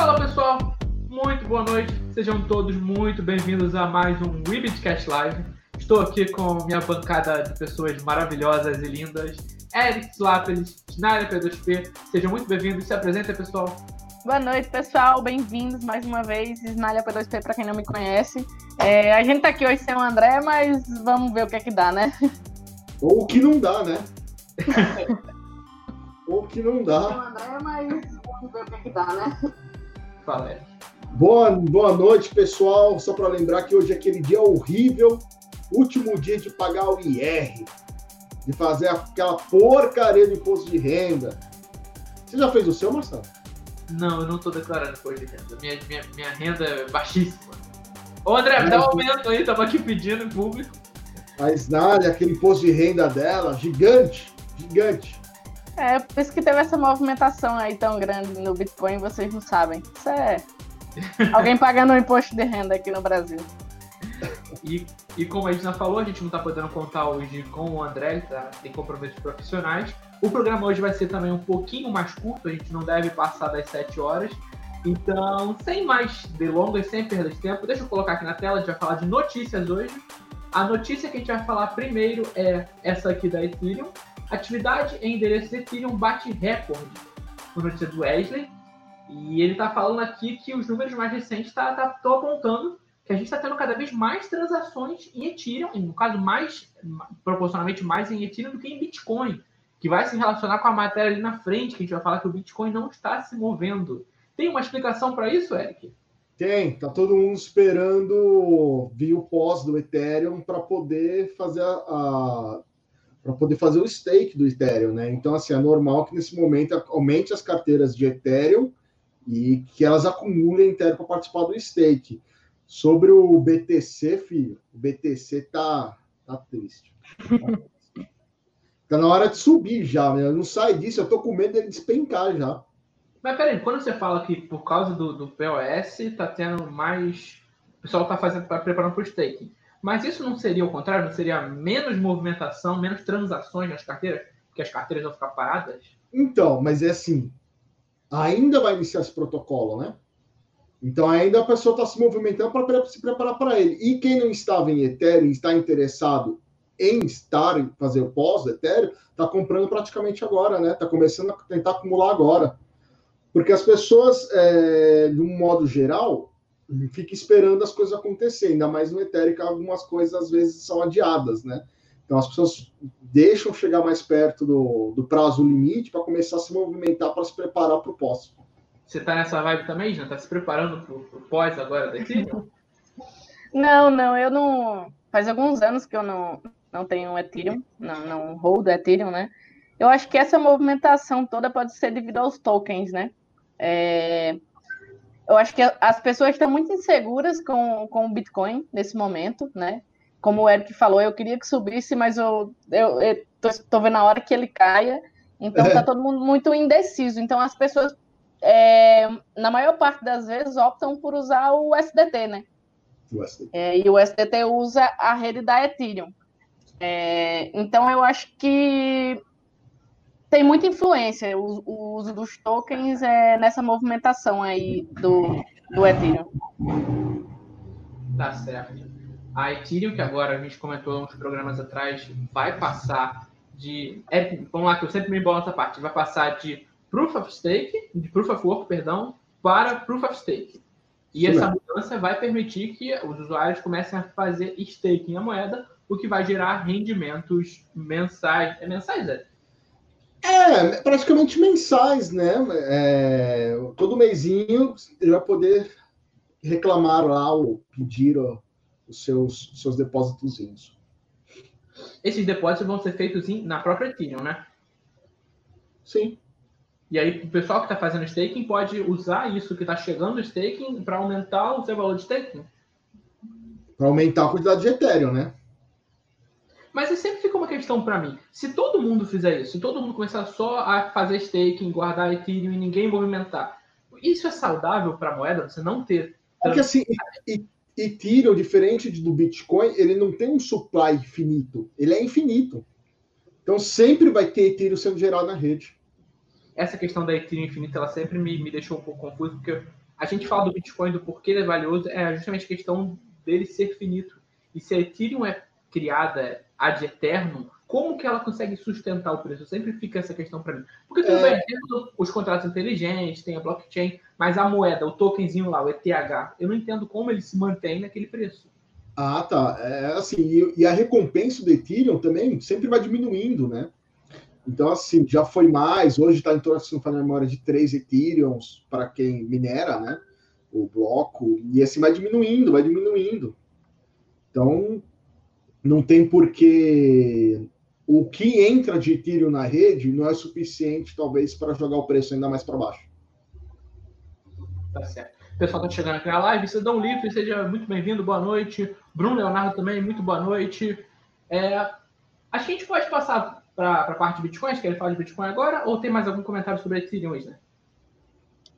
Fala pessoal, muito boa noite, sejam todos muito bem-vindos a mais um Webcast Live. Estou aqui com minha bancada de pessoas maravilhosas e lindas, Eric Slapelis, Schneider P2P, sejam muito bem-vindos, se apresenta pessoal. Boa noite, pessoal. Bem-vindos mais uma vez. Isnália P2P, para quem não me conhece. É, a gente tá aqui hoje sem o André, mas vamos ver o que é que dá, né? Ou o que não dá, né? Ou o que não dá. Sem o André, mas vamos ver o que é que dá, né? Eric. Boa, boa noite, pessoal. Só para lembrar que hoje é aquele dia horrível, último dia de pagar o IR, de fazer aquela porcaria do imposto de renda. Você já fez o seu, Marcelo? Não, eu não estou declarando imposto de renda. Minha, minha, minha renda é baixíssima. Ô André, me dá um aumento aí, tava aqui pedindo em público. Mas nada, aquele imposto de renda dela, gigante, gigante. É, por isso que teve essa movimentação aí tão grande no Bitcoin, vocês não sabem. Isso é alguém pagando um imposto de renda aqui no Brasil. E, e como a gente já falou, a gente não está podendo contar hoje com o André, tá? tem compromissos profissionais. O programa hoje vai ser também um pouquinho mais curto, a gente não deve passar das 7 horas. Então, sem mais delongas, sem perda de tempo, deixa eu colocar aqui na tela, a gente vai falar de notícias hoje. A notícia que a gente vai falar primeiro é essa aqui da Ethereum. Atividade em endereço Ethereum bate recorde. Por notícia do Wesley. E ele está falando aqui que os números mais recentes tá, tá, apontando que a gente está tendo cada vez mais transações em Ethereum, no caso, mais proporcionalmente mais em Ethereum do que em Bitcoin, que vai se relacionar com a matéria ali na frente, que a gente vai falar que o Bitcoin não está se movendo. Tem uma explicação para isso, Eric? Tem, tá todo mundo esperando vir o pós do Ethereum para poder fazer a, a para poder fazer o stake do Ethereum, né? Então assim, é normal que nesse momento aumente as carteiras de Ethereum e que elas acumulem Ethereum para participar do stake. Sobre o BTC, filho, o BTC tá tá triste. tá na hora de subir já, né? Não sai disso, eu tô com medo dele despencar já. Mas peraí, quando você fala que por causa do, do POS tá tendo mais. O pessoal tá fazendo, tá preparando para o staking. Mas isso não seria o contrário? Não seria menos movimentação, menos transações nas carteiras? Porque as carteiras vão ficar paradas? Então, mas é assim. Ainda vai iniciar esse protocolo, né? Então ainda a pessoa está se movimentando para se preparar para ele. E quem não estava em Ethereum está interessado em estar em fazer o pós do Ethereum, está comprando praticamente agora, né? Está começando a tentar acumular agora. Porque as pessoas, é, de um modo geral, ficam esperando as coisas acontecerem, ainda mais no Ethereum, algumas coisas às vezes são adiadas, né? Então as pessoas deixam chegar mais perto do, do prazo limite para começar a se movimentar para se preparar para o pós. Você está nessa vibe também, já? Está se preparando para o pós agora daqui? Não, não, eu não. Faz alguns anos que eu não, não tenho Ethereum, não, não hold Ethereum, né? Eu acho que essa movimentação toda pode ser devido aos tokens, né? É, eu acho que as pessoas estão muito inseguras com, com o Bitcoin nesse momento, né? Como o Eric falou, eu queria que subisse, mas eu, eu, eu tô, tô vendo a hora que ele caia. Então está todo mundo muito indeciso. Então as pessoas, é, na maior parte das vezes, optam por usar o SDT, né? O SDT. É, e o SDT usa a rede da Ethereum. É, então eu acho que tem muita influência o, o uso dos tokens é, nessa movimentação aí do, do Ethereum. Tá certo. A Ethereum, que agora a gente comentou uns programas atrás, vai passar de. É, vamos lá, que eu sempre me embolo nessa parte. Vai passar de Proof of Stake, de Proof of Work, perdão, para Proof of Stake. E Sim, essa é. mudança vai permitir que os usuários comecem a fazer staking na moeda, o que vai gerar rendimentos mensais. É mensais, é? É, praticamente mensais, né? É, todo mêsinho ele vai poder reclamar lá ou pedir ó, os seus, seus depósitos. Esses depósitos vão ser feitos na própria Ethereum, né? Sim. E aí, o pessoal que está fazendo staking pode usar isso que está chegando o staking para aumentar o seu valor de staking? Para aumentar a quantidade de Ethereum, né? Mas sempre fica uma questão para mim. Se todo mundo fizer isso, se todo mundo começar só a fazer staking, guardar Ethereum e ninguém movimentar, isso é saudável para a moeda? Você não ter. Porque assim, Ethereum, diferente do Bitcoin, ele não tem um supply infinito. Ele é infinito. Então sempre vai ter Ethereum sendo gerado na rede. Essa questão da Ethereum infinita, ela sempre me, me deixou um pouco confuso, porque a gente fala do Bitcoin, do porquê ele é valioso, é justamente a questão dele ser finito. E se a Ethereum é criada ad eterno, como que ela consegue sustentar o preço? Sempre fica essa questão para mim. Porque tudo é... bem, tem os contratos inteligentes, tem a blockchain, mas a moeda, o tokenzinho lá, o ETH, eu não entendo como ele se mantém naquele preço. Ah, tá. É, assim, e, e, a recompensa do Ethereum também sempre vai diminuindo, né? Então, assim, já foi mais, hoje está em torno, se não memória, de 3 Ethereums para quem minera, né? O bloco, e assim vai diminuindo, vai diminuindo. Então, não tem porquê o que entra de Ethereum na rede não é suficiente, talvez, para jogar o preço ainda mais para baixo. Tá certo. O pessoal está chegando aqui na live. Cidadão Livre, seja muito bem-vindo, boa noite. Bruno Leonardo também, muito boa noite. É, acho que a gente pode passar para a parte de Bitcoin. Quer falar de Bitcoin agora? Ou tem mais algum comentário sobre Ethereum, né?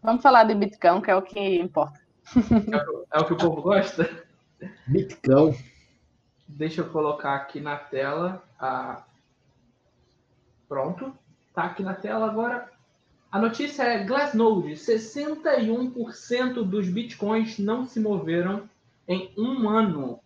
Vamos falar de Bitcoin, que é o que importa. É o, que o povo gosta? Bitcoin. Deixa eu colocar aqui na tela Pronto, tá aqui na tela agora. A notícia é Glassnode: 61% dos bitcoins não se moveram em um ano.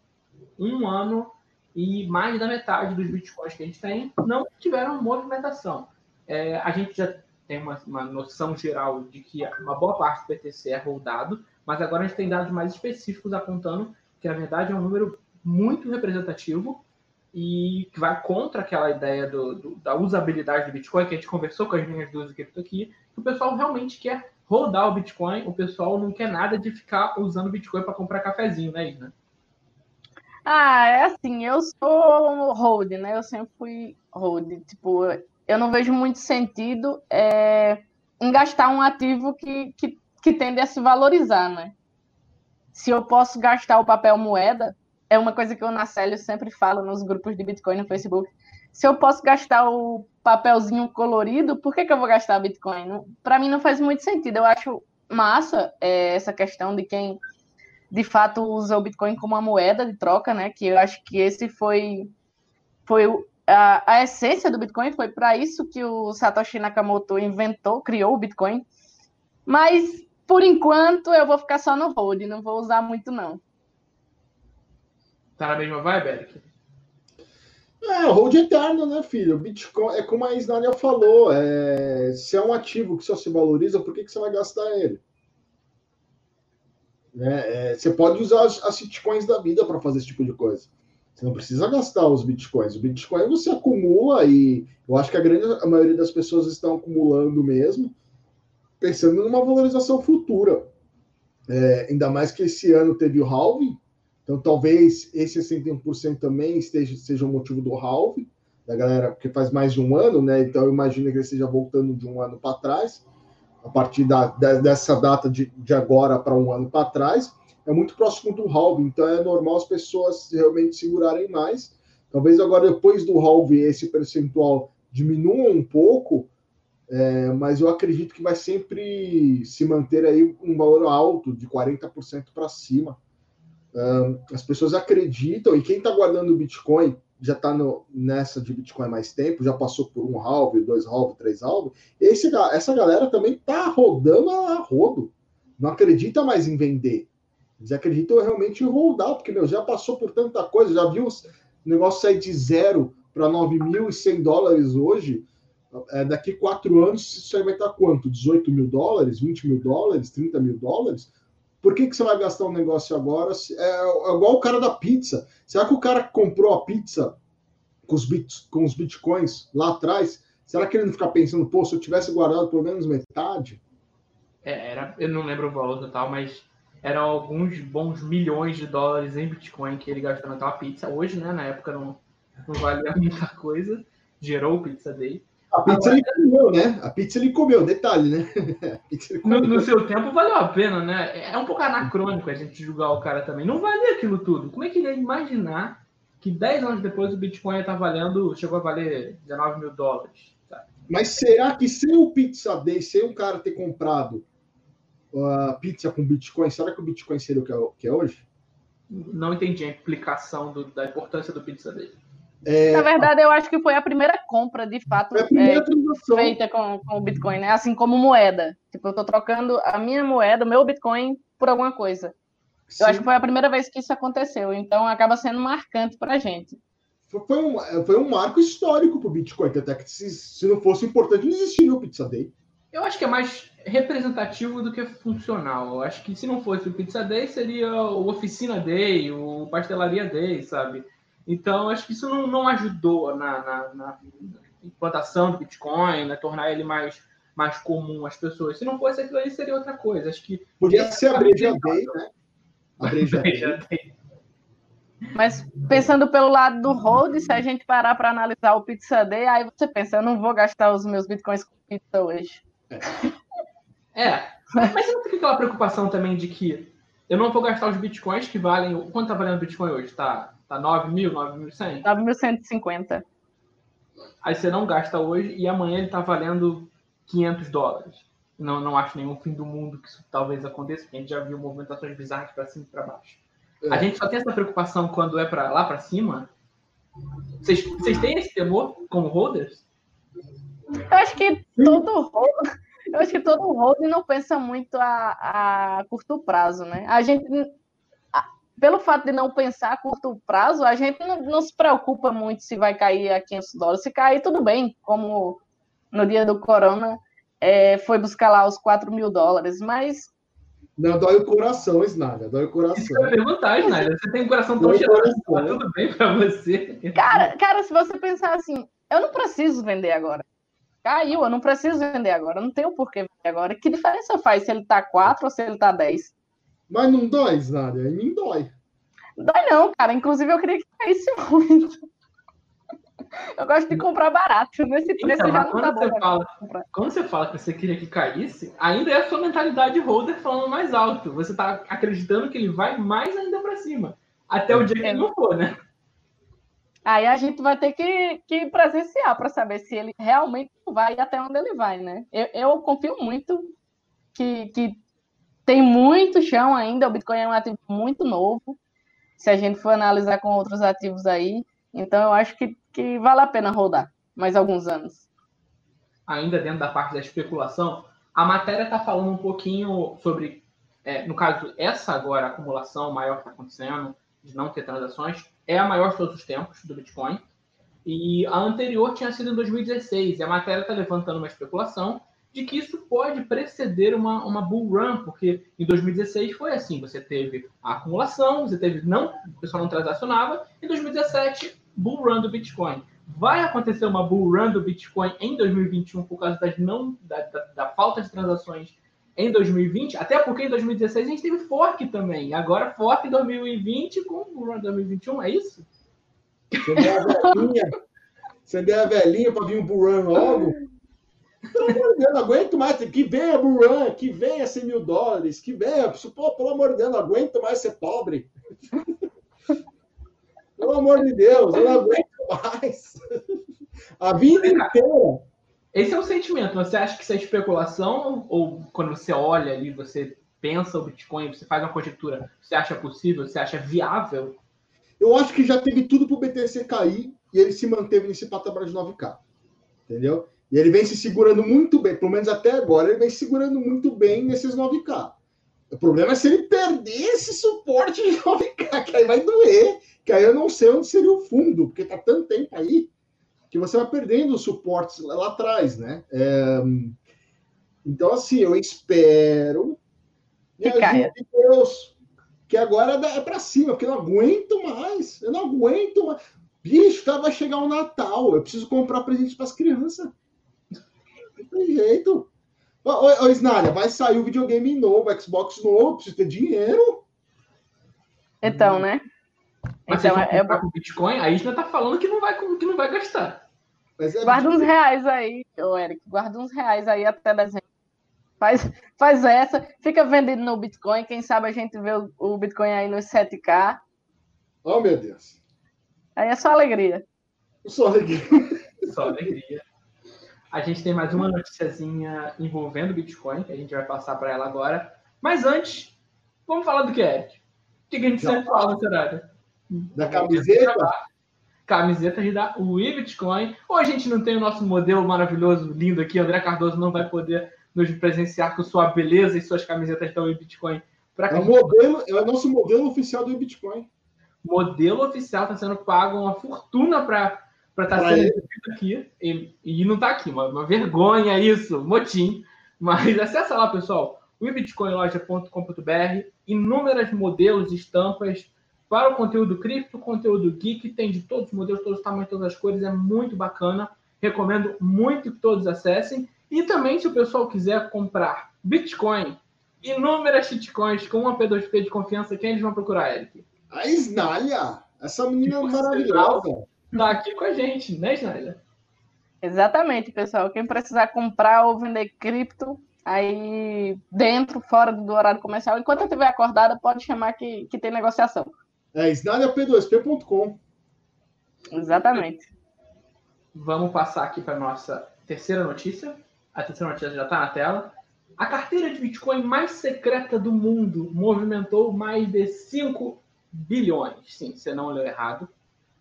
Um ano e mais da metade dos bitcoins que a gente tem não tiveram movimentação. É, a gente já tem uma, uma, noção geral de que uma boa parte do BTC é rodado, mas agora a gente tem dados mais específicos apontando que, na verdade, é um número muito representativo e que vai contra aquela ideia do, do, da usabilidade do Bitcoin, que a gente conversou com as minhas duas cripto aqui, que o pessoal realmente quer rodar o Bitcoin, o pessoal não quer nada de ficar usando o Bitcoin para comprar cafezinho, né, Isna? Ah, é assim, eu sou hold, né? Eu sempre fui hold. Tipo, eu não vejo muito sentido é, em gastar um ativo que, que, que tende a se valorizar, né? Se eu posso gastar o papel moeda, é uma coisa que eu na Célio sempre falo nos grupos de Bitcoin no Facebook. Se eu posso gastar o papelzinho colorido, por que, que eu vou gastar Bitcoin? Para mim não faz muito sentido. Eu acho massa é, essa questão de quem de fato usa o Bitcoin como uma moeda de troca, né? Que eu acho que esse foi foi a, a essência do Bitcoin foi para isso que o Satoshi Nakamoto inventou, criou o Bitcoin. Mas por enquanto eu vou ficar só no hold, não vou usar muito não. Tá na mesma vibe, Eric? É, hold eterno, né, filho? Bitcoin, é como a Isnália falou, é, se é um ativo que só se valoriza, por que, que você vai gastar ele? É, é, você pode usar as, as bitcoins da vida para fazer esse tipo de coisa. Você não precisa gastar os bitcoins. O bitcoin você acumula e eu acho que a grande a maioria das pessoas estão acumulando mesmo, pensando numa valorização futura. É, ainda mais que esse ano teve o halving, então, talvez esse 61% também esteja, seja o motivo do halve, da galera, porque faz mais de um ano, né? Então, eu imagino que ele esteja voltando de um ano para trás, a partir da, dessa data de, de agora para um ano para trás. É muito próximo do halve, então é normal as pessoas realmente segurarem mais. Talvez agora, depois do halve, esse percentual diminua um pouco, é, mas eu acredito que vai sempre se manter aí um valor alto, de 40% para cima as pessoas acreditam, e quem está guardando o Bitcoin já está nessa de Bitcoin há mais tempo, já passou por um halve, dois halve, três halve, esse, essa galera também está rodando a rodo. Não acredita mais em vender. Eles acreditam realmente em rodar, porque meu, já passou por tanta coisa, já viu o negócio sair de zero para 9.100 dólares hoje. É, daqui quatro anos, isso aí vai estar quanto? 18 mil dólares, 20 mil dólares, 30 mil dólares? Por que, que você vai gastar um negócio agora? É, é igual o cara da pizza. Será que o cara que comprou a pizza com os, bit, com os bitcoins lá atrás, será que ele não fica pensando, pô, se eu tivesse guardado pelo menos metade? É, era, eu não lembro o valor total, mas eram alguns bons milhões de dólares em Bitcoin que ele gastou naquela pizza. Hoje, né? Na época não, não valia muita coisa. Gerou o Pizza Day. A pizza ele comeu, né? A pizza ele comeu, detalhe, né? No, no, seu tempo valeu a pena, né? É um pouco anacrônico a gente julgar o cara também. Não valia aquilo tudo. Como é que ele ia imaginar que 10 anos depois o Bitcoin ia estar valendo, chegou a valer 19 mil dólares? Mas será que sem o Pizza Day, sem um cara ter comprado a uh, pizza com Bitcoin, será que o Bitcoin seria o que é, que é hoje? Não entendi a implicação do, da importância do Pizza Day. É, Na verdade, eu acho que foi a primeira compra, de fato, é feita com, com o Bitcoin, né? Assim como moeda. Tipo, eu estou trocando a minha moeda, o meu Bitcoin, por alguma coisa. Sim. Eu acho que foi a primeira vez que isso aconteceu. Então, acaba sendo marcante para a gente. Foi um, foi um marco histórico para o Bitcoin, até que se, se não fosse importante, não existiria o Pizza Day. Eu acho que é mais representativo do que funcional. Eu acho que se não fosse o Pizza Day, seria o Oficina Day, o Pastelaria Day, sabe? Então, acho que isso não, não ajudou na, na, na, implantação do Bitcoin, né? tornar ele mais, mais comum às pessoas. Se não fosse aquilo aí, seria outra coisa. Acho que. Podia ser a Breja Day, né? A Breja Day. Mas pensando pelo lado do hold, se a gente parar para analisar o Pizza Day, aí você pensa, eu não vou gastar os meus bitcoins com pizza hoje. É. é. Mas não tem aquela preocupação também de que eu não vou gastar os bitcoins que valem. Quanto tá valendo o Bitcoin hoje? Tá, tá 9 mil, 9.100? 9.150. Aí você não gasta hoje e amanhã ele tá valendo 500 dólares. Não, não acho nenhum fim do mundo que isso talvez aconteça, porque a gente já viu movimentações bizarras para cima e para baixo. É. A gente só tem essa preocupação quando é para lá para cima. Vocês, vocês têm esse temor como holders? Eu acho que todo holder, eu acho que todo holder não pensa muito a, a curto prazo, né? A gente, pelo fato de não pensar a curto prazo, a gente não, não se preocupa muito se vai cair a 500 dólares. Se cair, tudo bem, como no dia do corona é, foi buscar lá os 4 mil dólares, mas não, dói o coração, Snalha. Dói o coração. Isso é perguntar, Snalha. Você tem um coração tão cheio. Tá tudo bem pra você? Cara, cara, se você pensar assim, eu não preciso vender agora. Caiu, eu não preciso vender agora. Eu não tenho por que vender agora. Que diferença faz se ele tá 4 ou se ele tá 10? Mas não dói, Snalha. Em mim dói. Dói não, cara. Inclusive, eu queria que caísse muito. Eu gosto de comprar barato. Nesse preço então, já não tá bom. Fala, quando você fala que você queria que caísse, ainda é a sua mentalidade holder falando mais alto. Você tá acreditando que ele vai mais ainda para cima. Até o dia que ele não for, né? Aí a gente vai ter que, que presenciar para saber se ele realmente vai até onde ele vai, né? Eu, eu confio muito que, que tem muito chão ainda. O Bitcoin é um ativo muito novo. Se a gente for analisar com outros ativos aí, então eu acho que, que vale a pena rodar mais alguns anos. Ainda dentro da parte da especulação, a matéria está falando um pouquinho sobre, é, no caso, essa agora acumulação maior que está acontecendo, de não ter transações, é a maior de todos os tempos do Bitcoin. E a anterior tinha sido em 2016. E a matéria está levantando uma especulação de que isso pode preceder uma, uma bull run, porque em 2016 foi assim: você teve a acumulação, você teve não, o pessoal não transacionava, em 2017 bull run do Bitcoin. Vai acontecer uma bull run do Bitcoin em 2021 por causa das não, da, da, da falta de transações em 2020, até porque em 2016 a gente teve fork também. Agora fork em 2020 com bull run 2021, é isso? Você a velhinha, você a velhinha para vir um bull run logo? Pelo amor de Deus, não aguento mais. Que venha bull run, que venha 100 mil dólares, que venha. Pô, pelo amor de Deus, não aguento mais ser pobre. Pelo amor de Deus, eu não aguento mais. A vida inteira. Esse é o sentimento. Você acha que isso é especulação? Ou quando você olha ali, você pensa o Bitcoin, você faz uma conjectura, você acha possível, você acha viável? Eu acho que já teve tudo para o BTC cair e ele se manteve nesse patamar de 9K. Entendeu? E ele vem se segurando muito bem, pelo menos até agora, ele vem se segurando muito bem nesses 9K. O problema é se ele perder esse suporte de 9K, que aí vai doer, que aí eu não sei onde seria o fundo, porque tá tanto tempo aí que você vai perdendo os suportes lá, lá atrás, né? É... Então, assim, eu espero. Que caia. Deus, que agora é para cima, porque eu não aguento mais. Eu não aguento mais. Bicho, tá, vai chegar o Natal. Eu preciso comprar presente para as crianças. Não tem jeito. Ô, ô, Snalha, vai sair o videogame novo, Xbox novo, precisa ter dinheiro. Então, né? Mas então, é, é com Bitcoin, a Isna tá falando que não vai, que não vai gastar. É guarda uns reais aí, ô Eric, guarda uns reais aí até dezembro. Faz, faz essa, fica vendendo no Bitcoin, quem sabe a gente vê o, o Bitcoin aí nos 7K. Oh, meu Deus. Aí é só alegria. Só alegria. Só alegria. A gente tem mais uma noticiazinha envolvendo Bitcoin, que a gente vai passar para ela agora. Mas antes, vamos falar do que é. O que a gente sempre fala no cenário? Da camiseta? camisetas da Wii Bitcoin. Hoje a gente não tem o nosso modelo maravilhoso, lindo aqui. André Cardoso não vai poder nos presenciar com sua beleza e suas camisetas da Wii Bitcoin. É o, modelo, é o nosso modelo oficial do Bitcoin. Modelo oficial está sendo pago uma fortuna para estar tá sendo aqui. E, e não está aqui, uma, uma vergonha isso, motim. Mas acessa lá, pessoal, webitcoinloja.com.br, inúmeros modelos, estampas para o conteúdo cripto, conteúdo geek, tem de todos os modelos, todos os tamanhos, todas as cores, é muito bacana. Recomendo muito que todos acessem. E também, se o pessoal quiser comprar Bitcoin, inúmeras shitcoins com uma P2P de confiança, quem eles vão procurar, Eric? A Snalha, essa menina maravilhosa. Tá aqui com a gente, né, Snalha? Exatamente, pessoal. Quem precisar comprar ou vender cripto, aí dentro, fora do horário comercial, enquanto eu estiver acordada, pode chamar que, que tem negociação. É snalhap2p.com. Exatamente. Vamos passar aqui para nossa terceira notícia. A terceira notícia já está na tela. A carteira de Bitcoin mais secreta do mundo movimentou mais de 5 bilhões. Sim, você não leu errado.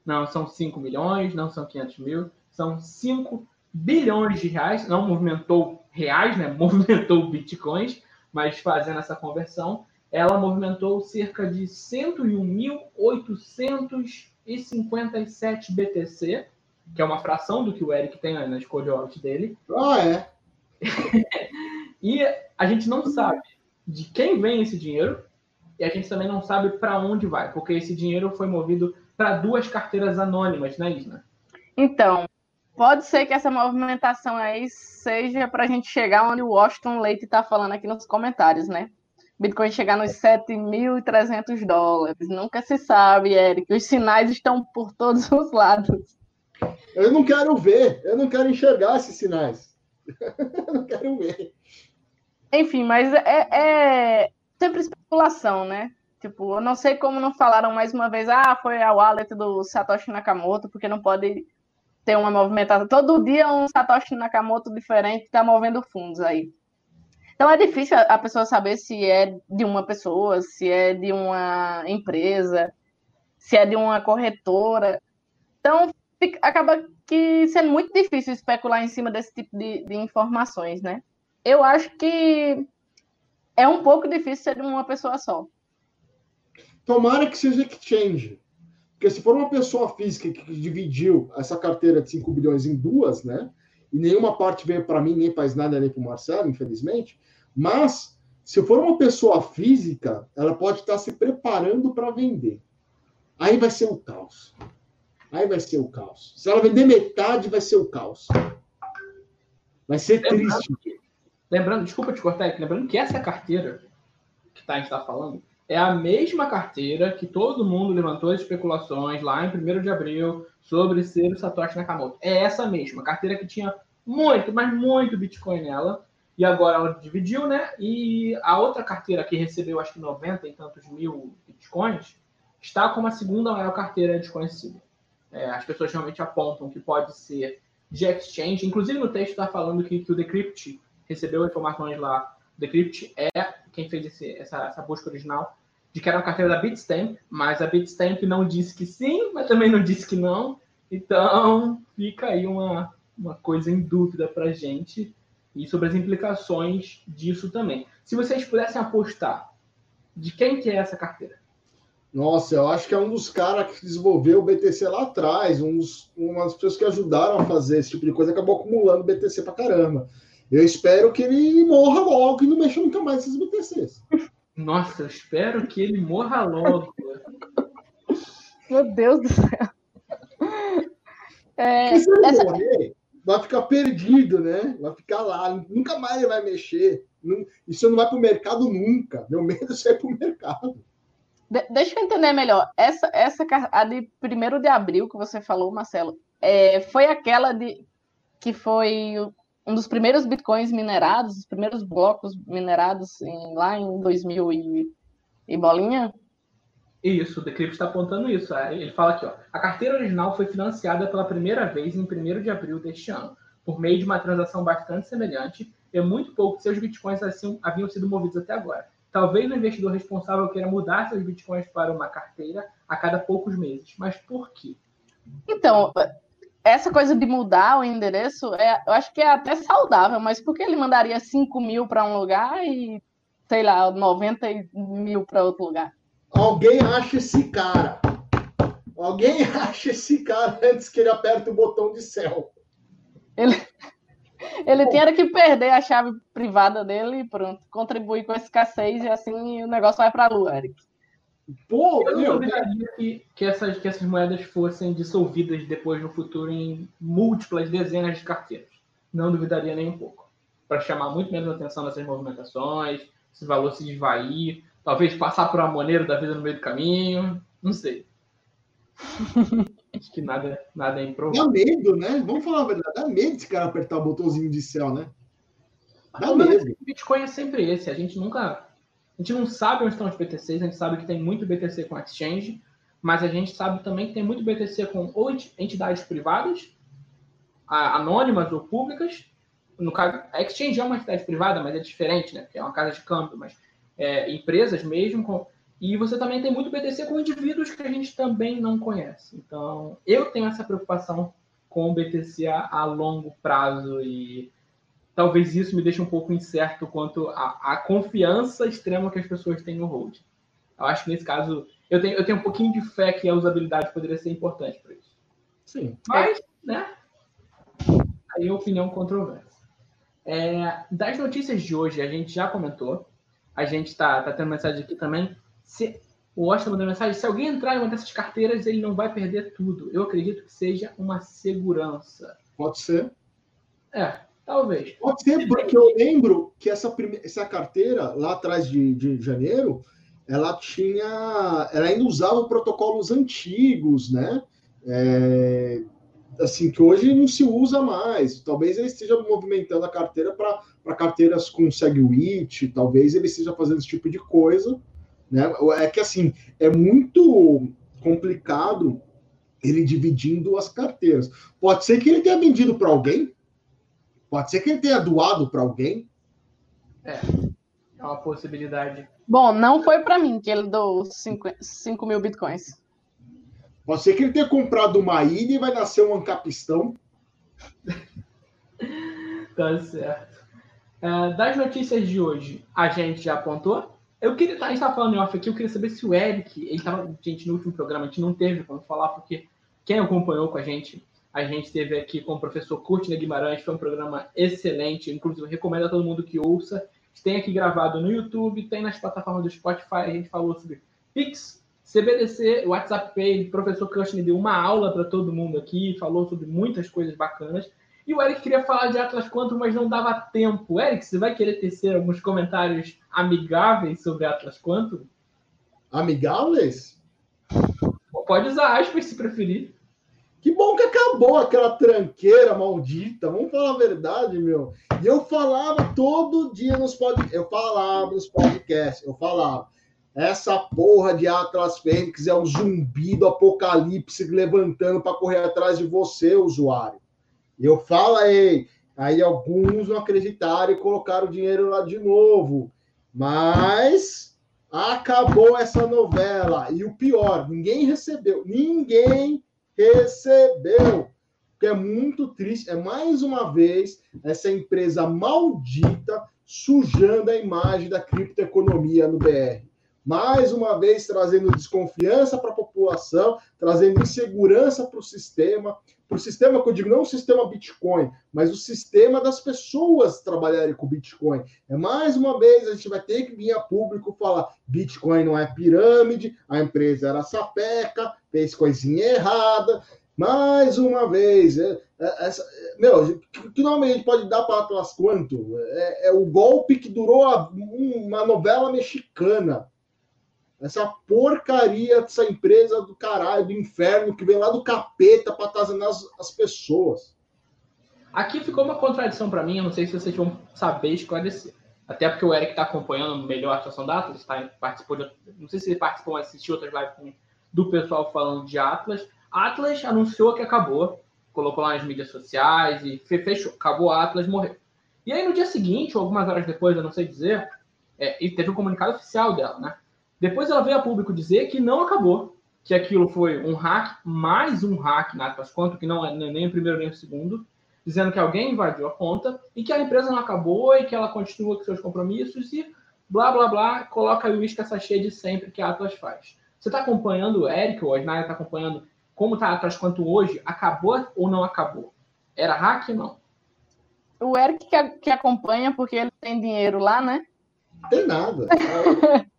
Não são 5 milhões, não são 500 mil, são 5 bilhões de reais. Não movimentou reais, né? Movimentou bitcoins, mas fazendo essa conversão, ela movimentou cerca de 101.857 BTC, que é uma fração do que o Eric tem na escolha dele. Ah, é? e a gente não sabe de quem vem esse dinheiro e a gente também não sabe para onde vai, porque esse dinheiro foi movido para duas carteiras anônimas, né, Isna? Então, pode ser que essa movimentação aí seja para a gente chegar onde o Washington Leite está falando aqui nos comentários, né? Bitcoin chegar nos 7.300 dólares. Nunca se sabe, Eric. Os sinais estão por todos os lados. Eu não quero ver, eu não quero enxergar esses sinais. eu não quero ver. Enfim, mas é, é sempre especulação, né? Tipo, eu não sei como não falaram mais uma vez, ah, foi a wallet do Satoshi Nakamoto, porque não pode ter uma movimentação. Todo dia um Satoshi Nakamoto diferente está movendo fundos aí. Então é difícil a pessoa saber se é de uma pessoa, se é de uma empresa, se é de uma corretora. Então fica, acaba que sendo muito difícil especular em cima desse tipo de, de informações, né? Eu acho que é um pouco difícil ser de uma pessoa só. Tomara que seja exchange. Porque se for uma pessoa física que dividiu essa carteira de 5 bilhões em duas, né? E nenhuma parte veio para mim, nem para nada, nem para o Marcelo, infelizmente. Mas, se for uma pessoa física, ela pode estar se preparando para vender. Aí vai ser o caos. Aí vai ser o caos. Se ela vender metade, vai ser o caos. Vai ser lembrando, triste. Lembrando, desculpa te cortar, lembrando que essa carteira que tá, a gente está falando é a mesma carteira que todo mundo levantou as especulações lá em 1 de abril sobre ser o Satoshi Nakamoto. É essa mesma carteira que tinha muito, mas muito Bitcoin nela. E agora ela dividiu, né? E a outra carteira que recebeu acho que 90 e tantos mil Bitcoins está como a segunda maior carteira desconhecida. É, as pessoas realmente apontam que pode ser de exchange. Inclusive no texto está falando que, que o Decrypt recebeu informações lá. Decrypt é quem fez esse, essa, essa busca original de que era uma carteira da Bitstamp, mas a Bitstamp não disse que sim, mas também não disse que não. Então fica aí uma, uma coisa em dúvida para gente e sobre as implicações disso também. Se vocês pudessem apostar, de quem que é essa carteira? Nossa, eu acho que é um dos caras que desenvolveu o BTC lá atrás, umas pessoas que ajudaram a fazer esse tipo de coisa, acabou acumulando BTC pra caramba. Eu espero que ele morra logo e não mexa nunca mais esses BTCs. Nossa, eu espero que ele morra logo. Meu Deus do céu. É, se ele essa... morrer, vai ficar perdido, né? Vai ficar lá, nunca mais ele vai mexer. Isso não vai para o mercado nunca. Meu medo é sair para o mercado. De deixa eu entender melhor. Essa, essa a de 1 de abril que você falou, Marcelo, é, foi aquela de que foi um dos primeiros bitcoins minerados, os primeiros blocos minerados em, lá em 2000 e, e bolinha? Isso, o Decrypt está apontando isso. É, ele fala aqui, ó, a carteira original foi financiada pela primeira vez em 1 de abril deste ano, por meio de uma transação bastante semelhante, e muito pouco de seus bitcoins assim, haviam sido movidos até agora. Talvez o investidor responsável queira mudar seus bitcoins para uma carteira a cada poucos meses. Mas por quê? Então, essa coisa de mudar o endereço, é, eu acho que é até saudável, mas por que ele mandaria 5 mil para um lugar e, sei lá, 90 mil para outro lugar? Alguém acha esse cara. Alguém acha esse cara antes que ele aperte o botão de céu. Ele, ele tinha que perder a chave privada dele e pronto, contribuir com esse K6 e assim o negócio vai para a lua, Eric. Pô, eu não duvidaria que, que, essas, que essas moedas fossem dissolvidas depois no futuro em múltiplas dezenas de carteiras. Não duvidaria nem um pouco. Para chamar muito menos atenção nessas movimentações, esse valor se esvair, talvez passar por uma moneiro da vida no meio do caminho, não sei. Acho que nada, nada é improvável. Dá medo, né? Vamos falar a verdade. Dá medo esse cara apertar o botãozinho de céu, né? Dá o medo. Bitcoin é sempre esse. A gente nunca a gente não sabe onde estão os BTCs, a gente sabe que tem muito BTC com exchange, mas a gente sabe também que tem muito BTC com ou entidades privadas, anônimas ou públicas. No caso, a exchange é uma entidade privada, mas é diferente, né? Porque é uma casa de câmbio, mas é, empresas mesmo. Com... E você também tem muito BTC com indivíduos que a gente também não conhece. Então, eu tenho essa preocupação com o BTC a, a longo prazo e talvez isso me deixe um pouco incerto quanto à, confiança extrema que as pessoas têm no hold. Eu acho que nesse caso, eu tenho, eu tenho um pouquinho de fé que a usabilidade poderia ser importante para isso. Sim. Mas, né? Aí opinião controversa. É, das notícias de hoje, a gente já comentou. A gente está tá tendo mensagem aqui também. Se, o Washington mandou mensagem: se alguém entrar em uma dessas carteiras, ele não vai perder tudo. Eu acredito que seja uma segurança. Pode ser. É, Talvez. Pode ser, porque eu lembro que essa, prime... essa carteira, lá atrás de, de janeiro, ela tinha. Ela ainda usava protocolos antigos, né? É, assim, que hoje não se usa mais. Talvez ele esteja movimentando a carteira para carteiras com SegWit, talvez ele esteja fazendo esse tipo de coisa. Né? É que assim, é muito complicado ele dividindo as carteiras. Pode ser que ele tenha vendido para alguém, Pode ser que ele tenha doado para alguém. É, é uma possibilidade. Bom, não foi para mim que ele doou 5 mil bitcoins. Pode ser que ele tenha comprado uma ilha e vai nascer um ancapistão. tá certo. É, das notícias de hoje, a gente já apontou. Eu queria, a gente estava falando em off aqui, eu queria saber se o Eric, ele estava, gente, no último programa, a gente não teve como falar, porque quem acompanhou com a gente a gente teve aqui com o professor Curtina Guimarães, foi um programa excelente, inclusive recomendo a todo mundo que ouça. Tem aqui gravado no YouTube, tem nas plataformas do Spotify, a gente falou sobre Pix, CBDC, WhatsApp Pay, o professor Curtin deu uma aula para todo mundo aqui, falou sobre muitas coisas bacanas. E o Eric queria falar de Atlas Quantum, mas não dava tempo. Eric, você vai querer tecer alguns comentários amigáveis sobre Atlas Quantum? Amigáveis? Pode usar aspas se preferir. Que bom que acabou aquela tranqueira maldita. Vamos falar a verdade, meu. E eu falava todo dia nos podcasts. Eu falava nos podcasts. Eu falava. Essa porra de Atlas Fênix é o zumbi do apocalipse levantando para correr atrás de você, usuário. Eu falei. Aí alguns não acreditaram e colocaram o dinheiro lá de novo. Mas acabou essa novela. E o pior, ninguém recebeu. Ninguém recebeu. Que é muito triste. É mais uma vez essa empresa maldita sujando a imagem da criptoeconomia no BR. Mais uma vez trazendo desconfiança para a população, trazendo insegurança para o sistema, para o sistema que eu digo, não o sistema Bitcoin, mas o sistema das pessoas trabalharem com Bitcoin. É mais uma vez, a gente vai ter que vir a público falar: Bitcoin não é pirâmide, a empresa era sapeca, fez coisinha errada. Mais uma vez, é, é, essa, meu, que nome a gente pode dar para Atlas Quanto? É, é, o golpe que durou a, uma novela mexicana. Essa porcaria dessa empresa do caralho, do inferno, que vem lá do capeta para atazanar as, as pessoas. Aqui ficou uma contradição para mim, eu não sei se vocês vão saber esclarecer. Até porque o Eric está acompanhando melhor a situação da Atlas, tá, participou de, não sei se ele participou, mas assistiu outras lives do pessoal falando de Atlas. Atlas anunciou que acabou, colocou lá nas mídias sociais e fechou, acabou a Atlas, morreu. E aí no dia seguinte, ou algumas horas depois, eu não sei dizer, é, teve um comunicado oficial dela, né? Depois ela veio a público dizer que não acabou, que aquilo foi um hack, mais um hack na Atlas Quantum, que não é nem o primeiro nem o segundo, dizendo que alguém invadiu a conta e que a empresa não acabou e que ela continua com seus compromissos e blá blá blá, coloca o isca sachê de sempre que a Atlas faz. Você está acompanhando o Eric, ou a Snaia está acompanhando como está a Atlas Quantum hoje? Acabou ou não acabou? Era hack ou não? O Eric que, que acompanha porque ele tem dinheiro lá, né? Tem nada.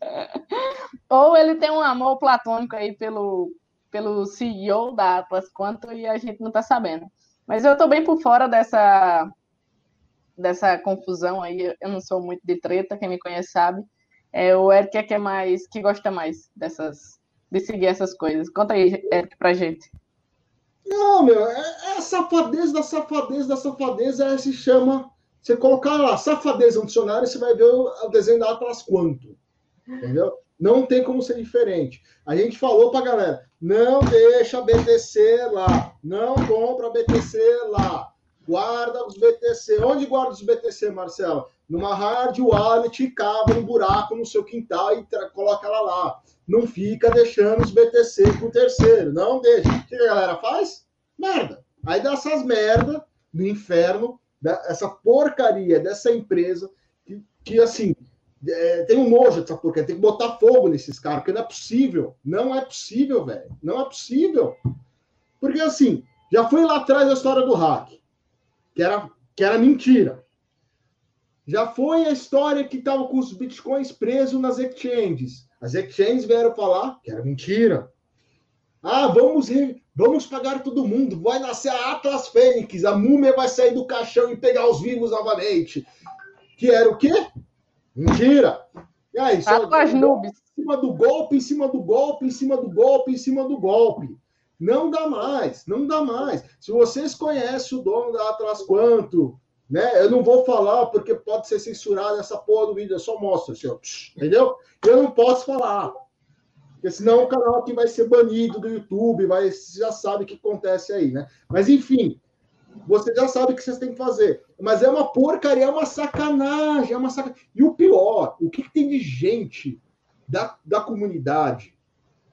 Ou ele tem um amor platônico aí pelo, pelo CEO da Atlas Quanto e a gente não tá sabendo. Mas eu tô bem por fora dessa dessa confusão aí. Eu não sou muito de treta, quem me conhece sabe. É, o Eric é que é mais que gosta mais dessas de seguir essas coisas. Conta aí, Eric, pra gente. Não, meu, é, é a safadez da safadez da safadez, é, se chama. Você colocar lá, safadez no dicionário, você vai ver o desenho da Atlas Quanto. Entendeu? Não tem como ser diferente. A gente falou para galera, não deixa BTC lá, não compra BTC lá, guarda os BTC. Onde guarda os BTC, Marcelo? Numa hard wallet, cava um buraco no seu quintal e coloca ela lá. Não fica deixando os BTC pro terceiro, não deixa. O que a galera faz? Merda. Aí dá essas merda no inferno, essa porcaria dessa empresa que, que assim, é, tem um nojo dessa porcaria, tem que botar fogo nesses caras, porque não é possível. Não é possível, velho. Não é possível. Porque assim, já foi lá atrás a história do hack, que era, que era mentira. Já foi a história que estava com os bitcoins presos nas exchanges. As exchanges vieram falar que era mentira. Ah, vamos, vamos pagar todo mundo. Vai nascer a Atlas Fênix. A múmia vai sair do caixão e pegar os vivos novamente. Que era o quê? Mentira! E aí, só, as nubes. Em cima do golpe, em cima do golpe, em cima do golpe, em cima do golpe. Não dá mais, não dá mais. Se vocês conhecem o dono da Atlas Quanto, né? Eu não vou falar porque pode ser censurado essa porra do vídeo, eu só mostro, senhor. Entendeu? Eu não posso falar. Porque senão o canal aqui vai ser banido do YouTube, vai, você já sabe o que acontece aí, né? Mas enfim, você já sabe o que vocês têm que fazer. Mas é uma porcaria, é uma sacanagem, é uma sacanagem. E o pior, o que, que tem de gente da, da comunidade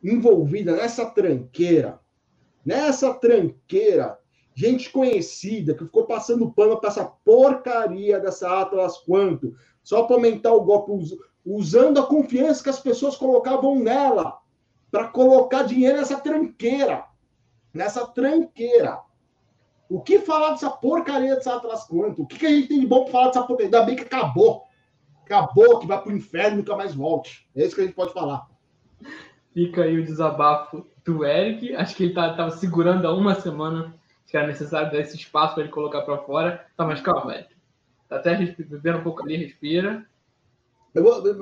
envolvida nessa tranqueira, nessa tranqueira, gente conhecida que ficou passando pano para essa porcaria dessa Atlas Quanto, só para aumentar o golpe, usando a confiança que as pessoas colocavam nela, para colocar dinheiro nessa tranqueira, nessa tranqueira. O que falar dessa porcaria dessa Atlas Quanto? O que, que a gente tem de bom para falar dessa porcaria? Ainda bem que acabou. Acabou, que vai para o inferno e nunca mais volte. É isso que a gente pode falar. Fica aí o desabafo do Eric. Acho que ele tá, tava segurando há uma semana. Acho que era necessário dar esse espaço para ele colocar para fora. Tá, mas calma, Eric. Tá até bebendo um pouco ali, respira.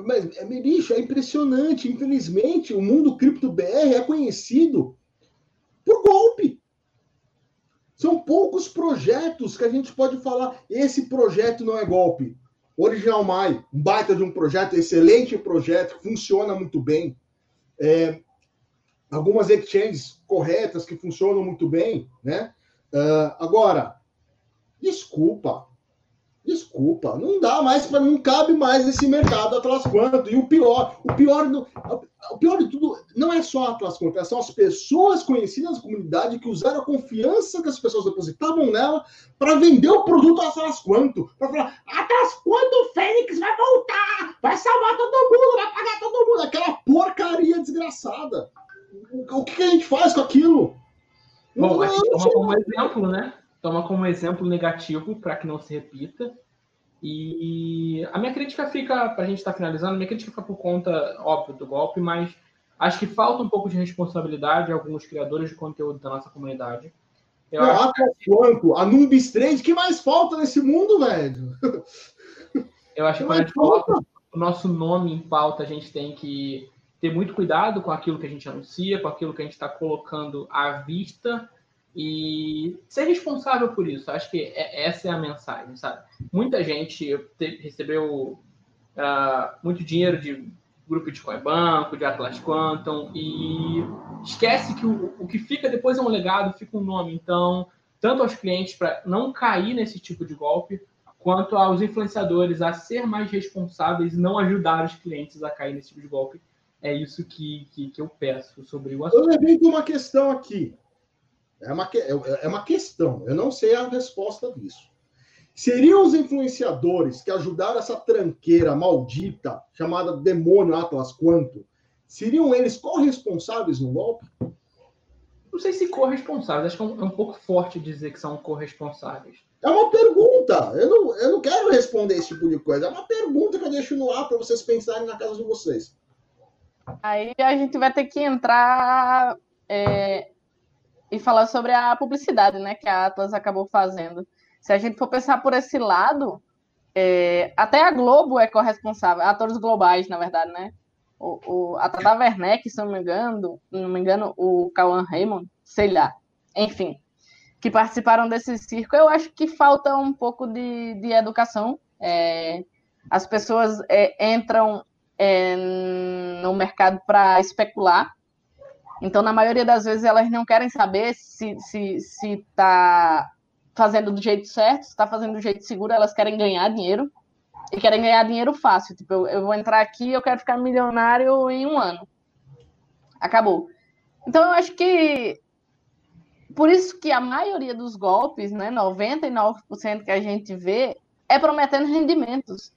Mas, bicho, é impressionante. Infelizmente, o mundo cripto BR é conhecido por golpe. São poucos projetos que a gente pode falar. Esse projeto não é golpe. Original Mai, um baita de um projeto, excelente projeto, funciona muito bem. É, algumas exchanges corretas que funcionam muito bem, né? Uh, agora, desculpa, desculpa, não dá mais para não cabe mais esse mercado Atlas Quanto. E o pior, o pior, o pior de tudo não é só Atlas Quanto, são as pessoas conhecidas na comunidade que usaram a confiança que as pessoas depositavam nela para vender o produto Atlas Quanto, para falar Atlas Quanto o Fênix vai voltar, vai salvar todo mundo, vai pagar todo mundo, aquela porcaria desgraçada. O que, a gente faz com aquilo? Bom, a gente toma como exemplo, né? Toma como exemplo negativo para que não se repita. E a minha crítica fica, para a gente estar tá finalizando, a minha crítica fica por conta, óbvio, do golpe, mas acho que falta um pouco de responsabilidade a alguns criadores de conteúdo da nossa comunidade. Eu não, acho que... quanto? A Numbis 3, que mais falta nesse mundo, velho? Eu acho que quando coloca o nosso nome em pauta, a gente tem que ter muito cuidado com aquilo que a gente anuncia, com aquilo que a gente está colocando à vista e ser responsável por isso. Acho que é, essa é a mensagem, sabe? Muita gente te, recebeu uh, muito dinheiro de grupo de banco, de Atlas Quantum, e esquece que o, o que fica depois é um legado, fica um nome. Então, tanto aos clientes para não cair nesse tipo de golpe, quanto aos influenciadores a ser mais responsáveis e não ajudar os clientes a cair nesse tipo de golpe é isso que, que, que eu peço sobre o assunto. Eu levanto uma questão aqui. É uma, é, é uma questão. Eu não sei a resposta disso. Seriam os influenciadores que ajudaram essa tranqueira maldita chamada Demônio Atlas Quanto? Seriam eles corresponsáveis no golpe? Não sei se corresponsáveis, acho que é um, é um pouco forte dizer que são corresponsáveis. É uma pergunta. Eu não, eu não quero responder esse tipo de coisa. É uma pergunta que eu deixo no ar para vocês pensarem na casa de vocês. Aí a gente vai ter que entrar é, e falar sobre a publicidade, né, que a Atlas acabou fazendo. Se a gente for pensar por esse lado, é, até a Globo é corresponsável, atores globais, na verdade, né? O, o, a Tata Werneck, se não me engano, não me engano, o Cauan Raymond, sei lá, enfim, que participaram desse circo, eu acho que falta um pouco de, de educação. É, as pessoas é, entram é, no mercado para especular. Então, na maioria das vezes, elas não querem saber se está se, se tá fazendo do jeito certo, se está fazendo do jeito seguro, elas querem ganhar dinheiro e querem ganhar dinheiro fácil. Tipo, eu, eu vou entrar aqui eu quero ficar milionário em um ano. Acabou. Então, eu acho que por isso que a maioria dos golpes, né, 99% que a gente vê, é prometendo rendimentos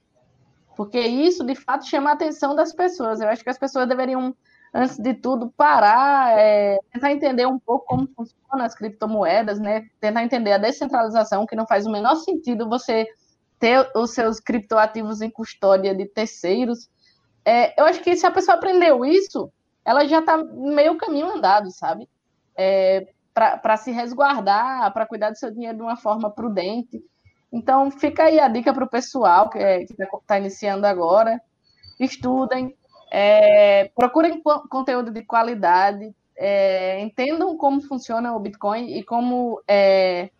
porque isso de fato chama a atenção das pessoas. Eu acho que as pessoas deveriam, antes de tudo, parar, é, tentar entender um pouco como funcionam as criptomoedas, né? Tentar entender a descentralização, que não faz o menor sentido você ter os seus criptoativos em custódia de terceiros. É, eu acho que se a pessoa aprendeu isso, ela já está meio caminho andado, sabe? É, para se resguardar, para cuidar do seu dinheiro de uma forma prudente. Então, fica aí a dica para o pessoal que é, está tá iniciando agora. Estudem, é, procurem conteúdo de qualidade, é, entendam como funciona o Bitcoin e como é,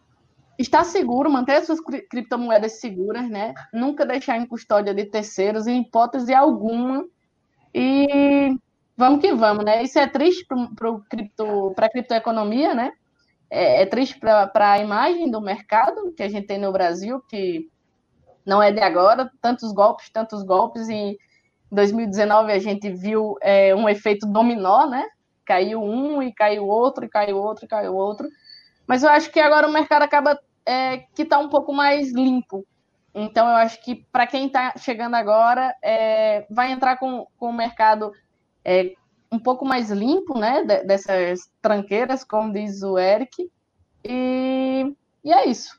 está seguro, manter as suas criptomoedas seguras, né? Nunca deixar em custódia de terceiros, em hipótese alguma. E vamos que vamos, né? Isso é triste para cripto, a criptoeconomia, né? é, é triste para a imagem do mercado que a gente tem no Brasil, que não é de agora, tantos golpes, tantos golpes, e em 2019 a gente viu é, um efeito dominó, né? Caiu um e caiu outro, e caiu outro, e caiu outro. Mas eu acho que agora o mercado acaba é, que está um pouco mais limpo. Então eu acho que para quem está chegando agora, é, vai entrar com, com o mercado é, um pouco mais limpo, né, dessas tranqueiras, como diz o Eric, e, e é isso.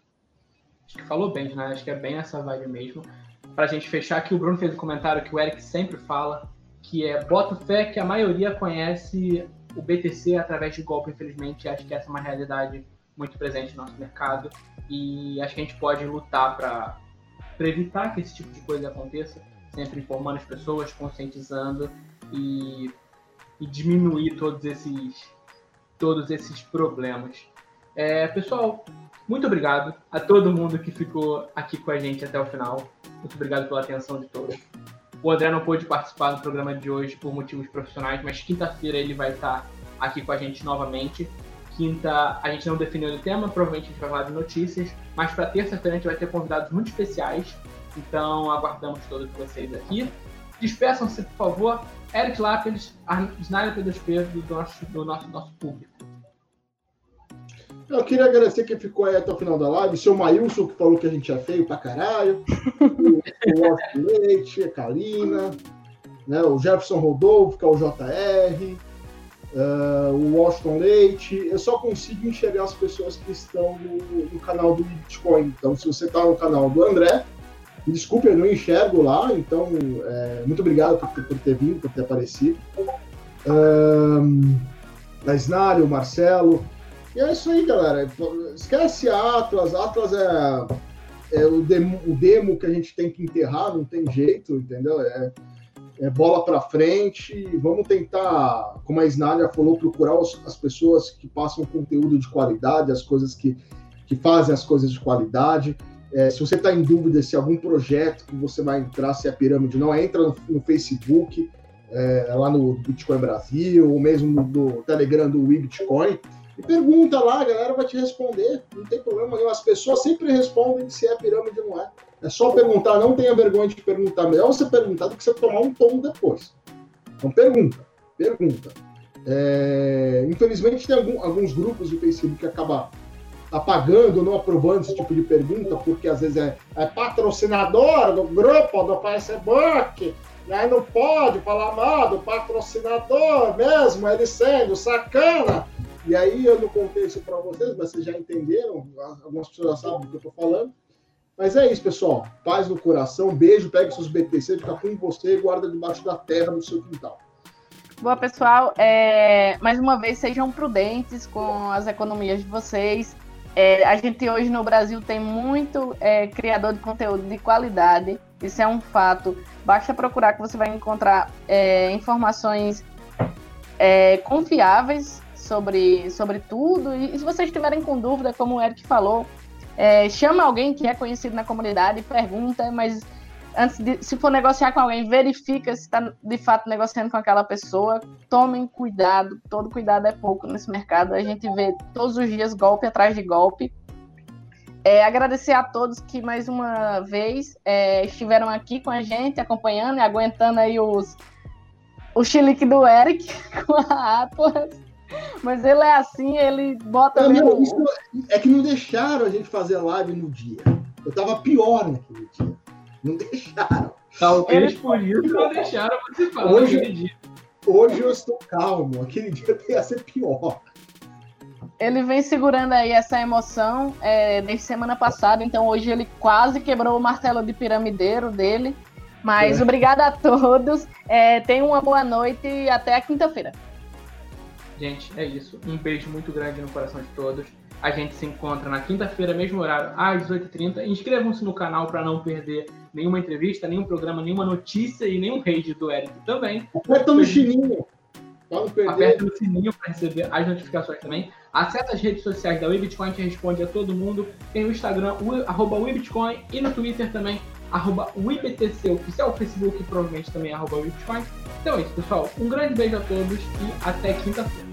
Acho que falou bem, né? Acho que é bem essa vibe mesmo. Para a gente fechar aqui, o Bruno fez um comentário que o Eric sempre fala, que é bota fé que a maioria conhece o BTC através de golpe, infelizmente. Acho que essa é uma realidade muito presente no nosso mercado e acho que a gente pode lutar para evitar que esse tipo de coisa aconteça, sempre informando as pessoas, conscientizando e e diminuir todos esses, todos esses problemas. É, pessoal, muito obrigado a todo mundo que ficou aqui com a gente até o final. Muito obrigado pela atenção de todos. O André não pôde participar do programa de hoje por motivos profissionais, mas quinta-feira ele vai estar aqui com a gente novamente. Quinta a gente não definiu o tema, provavelmente a gente vai falar de notícias, mas para terça-feira a gente vai ter convidados muito especiais. Então aguardamos todos vocês aqui. Despeçam-se, por favor. Eric Lápis, Snyder P2P do nosso, do nosso, nosso público. Eu queria agradecer quem ficou aí até o final da live. Seu Maílson, que falou que a gente é feio pra caralho. o Washington Leite, a Kalina. Né, o Jefferson Rodolfo, que é o JR. Uh, o Washington Leite. Eu só consigo enxergar as pessoas que estão no, no canal do Bitcoin. Então, se você está no canal do André, Desculpe, eu não enxergo lá, então é, muito obrigado por por ter, vindo, por ter aparecido. A Snário, o Marcelo. E é isso aí, galera. Esquece Atlas. Atlas é, é o, demo, o, demo, que a gente tem que enterrar, não tem jeito, entendeu? É, é bola para frente. Vamos tentar, como a Snária falou, procurar os, as pessoas que passam conteúdo de qualidade, as coisas que, que fazem as coisas de qualidade. É, se você está em dúvida se algum projeto que você vai entrar, se é pirâmide não, entra no, no Facebook, é, lá no Bitcoin Brasil, ou mesmo no, no Telegram do WeBitcoin, e pergunta lá, a galera vai te responder, não tem problema nenhum. As pessoas sempre respondem se é pirâmide ou não é. É só perguntar, não tenha vergonha de perguntar. Melhor você perguntar do que você tomar um tom depois. Então, pergunta, pergunta. É, infelizmente, tem algum, alguns grupos do Facebook que acabam apagando, não aprovando esse tipo de pergunta, porque às vezes é, é patrocinador do grupo do Facebook, né? não pode falar mal do patrocinador mesmo, ele sendo sacana. E aí eu não contei isso para vocês, mas vocês já entenderam, algumas pessoas já sabem do que eu estou falando. Mas é isso, pessoal. Paz no coração, beijo, pegue seus BTC, fica com você e guarda debaixo da terra no seu quintal. Boa, pessoal. É, mais uma vez, sejam prudentes com as economias de vocês. É, a gente hoje no Brasil tem muito é, criador de conteúdo de qualidade, isso é um fato. Basta procurar que você vai encontrar é, informações é, confiáveis sobre, sobre tudo. E, se vocês estiverem com dúvida, como o Eric falou, é, chama alguém que é conhecido na comunidade, pergunta, mas antes de, se for negociar com alguém, verifica se está de fato negociando com aquela pessoa. Tomem cuidado, todo cuidado é pouco nesse mercado. A gente vê todos os dias golpe atrás de golpe. É, agradecer a todos que mais uma vez é, estiveram aqui com a gente, acompanhando e aguentando aí os, o chilique do Eric com a Atlas. Mas ele é assim, ele bota. Não, mesmo... isso é que não deixaram a gente fazer live no dia. Eu tava pior naquele dia. Não deixaram. Talvez por isso não deixaram você falar hoje, naquele dia. Hoje eu estou calmo. Aquele dia ia ser pior. Ele vem segurando aí essa emoção é, desde semana passada, então hoje ele quase quebrou o martelo de piramideiro dele. Mas é. obrigada a todos. É, tenham uma boa noite e até a quinta-feira. Gente, é isso. Um beijo muito grande no coração de todos. A gente se encontra na quinta-feira, mesmo horário, às 18h30. Inscrevam-se no canal para não perder nenhuma entrevista, nenhum programa, nenhuma notícia e nenhum rede do Eric também. Aperta no sininho. Aperta no sininho para receber as notificações também. Acesse as redes sociais da WeBitcoin que responde a todo mundo. Tem o Instagram, o, arroba WeBitcoin, e no Twitter também, arroba WeBTC oficial, o Facebook provavelmente também arroba WeBitcoin. Então é isso, pessoal. Um grande beijo a todos e até quinta-feira.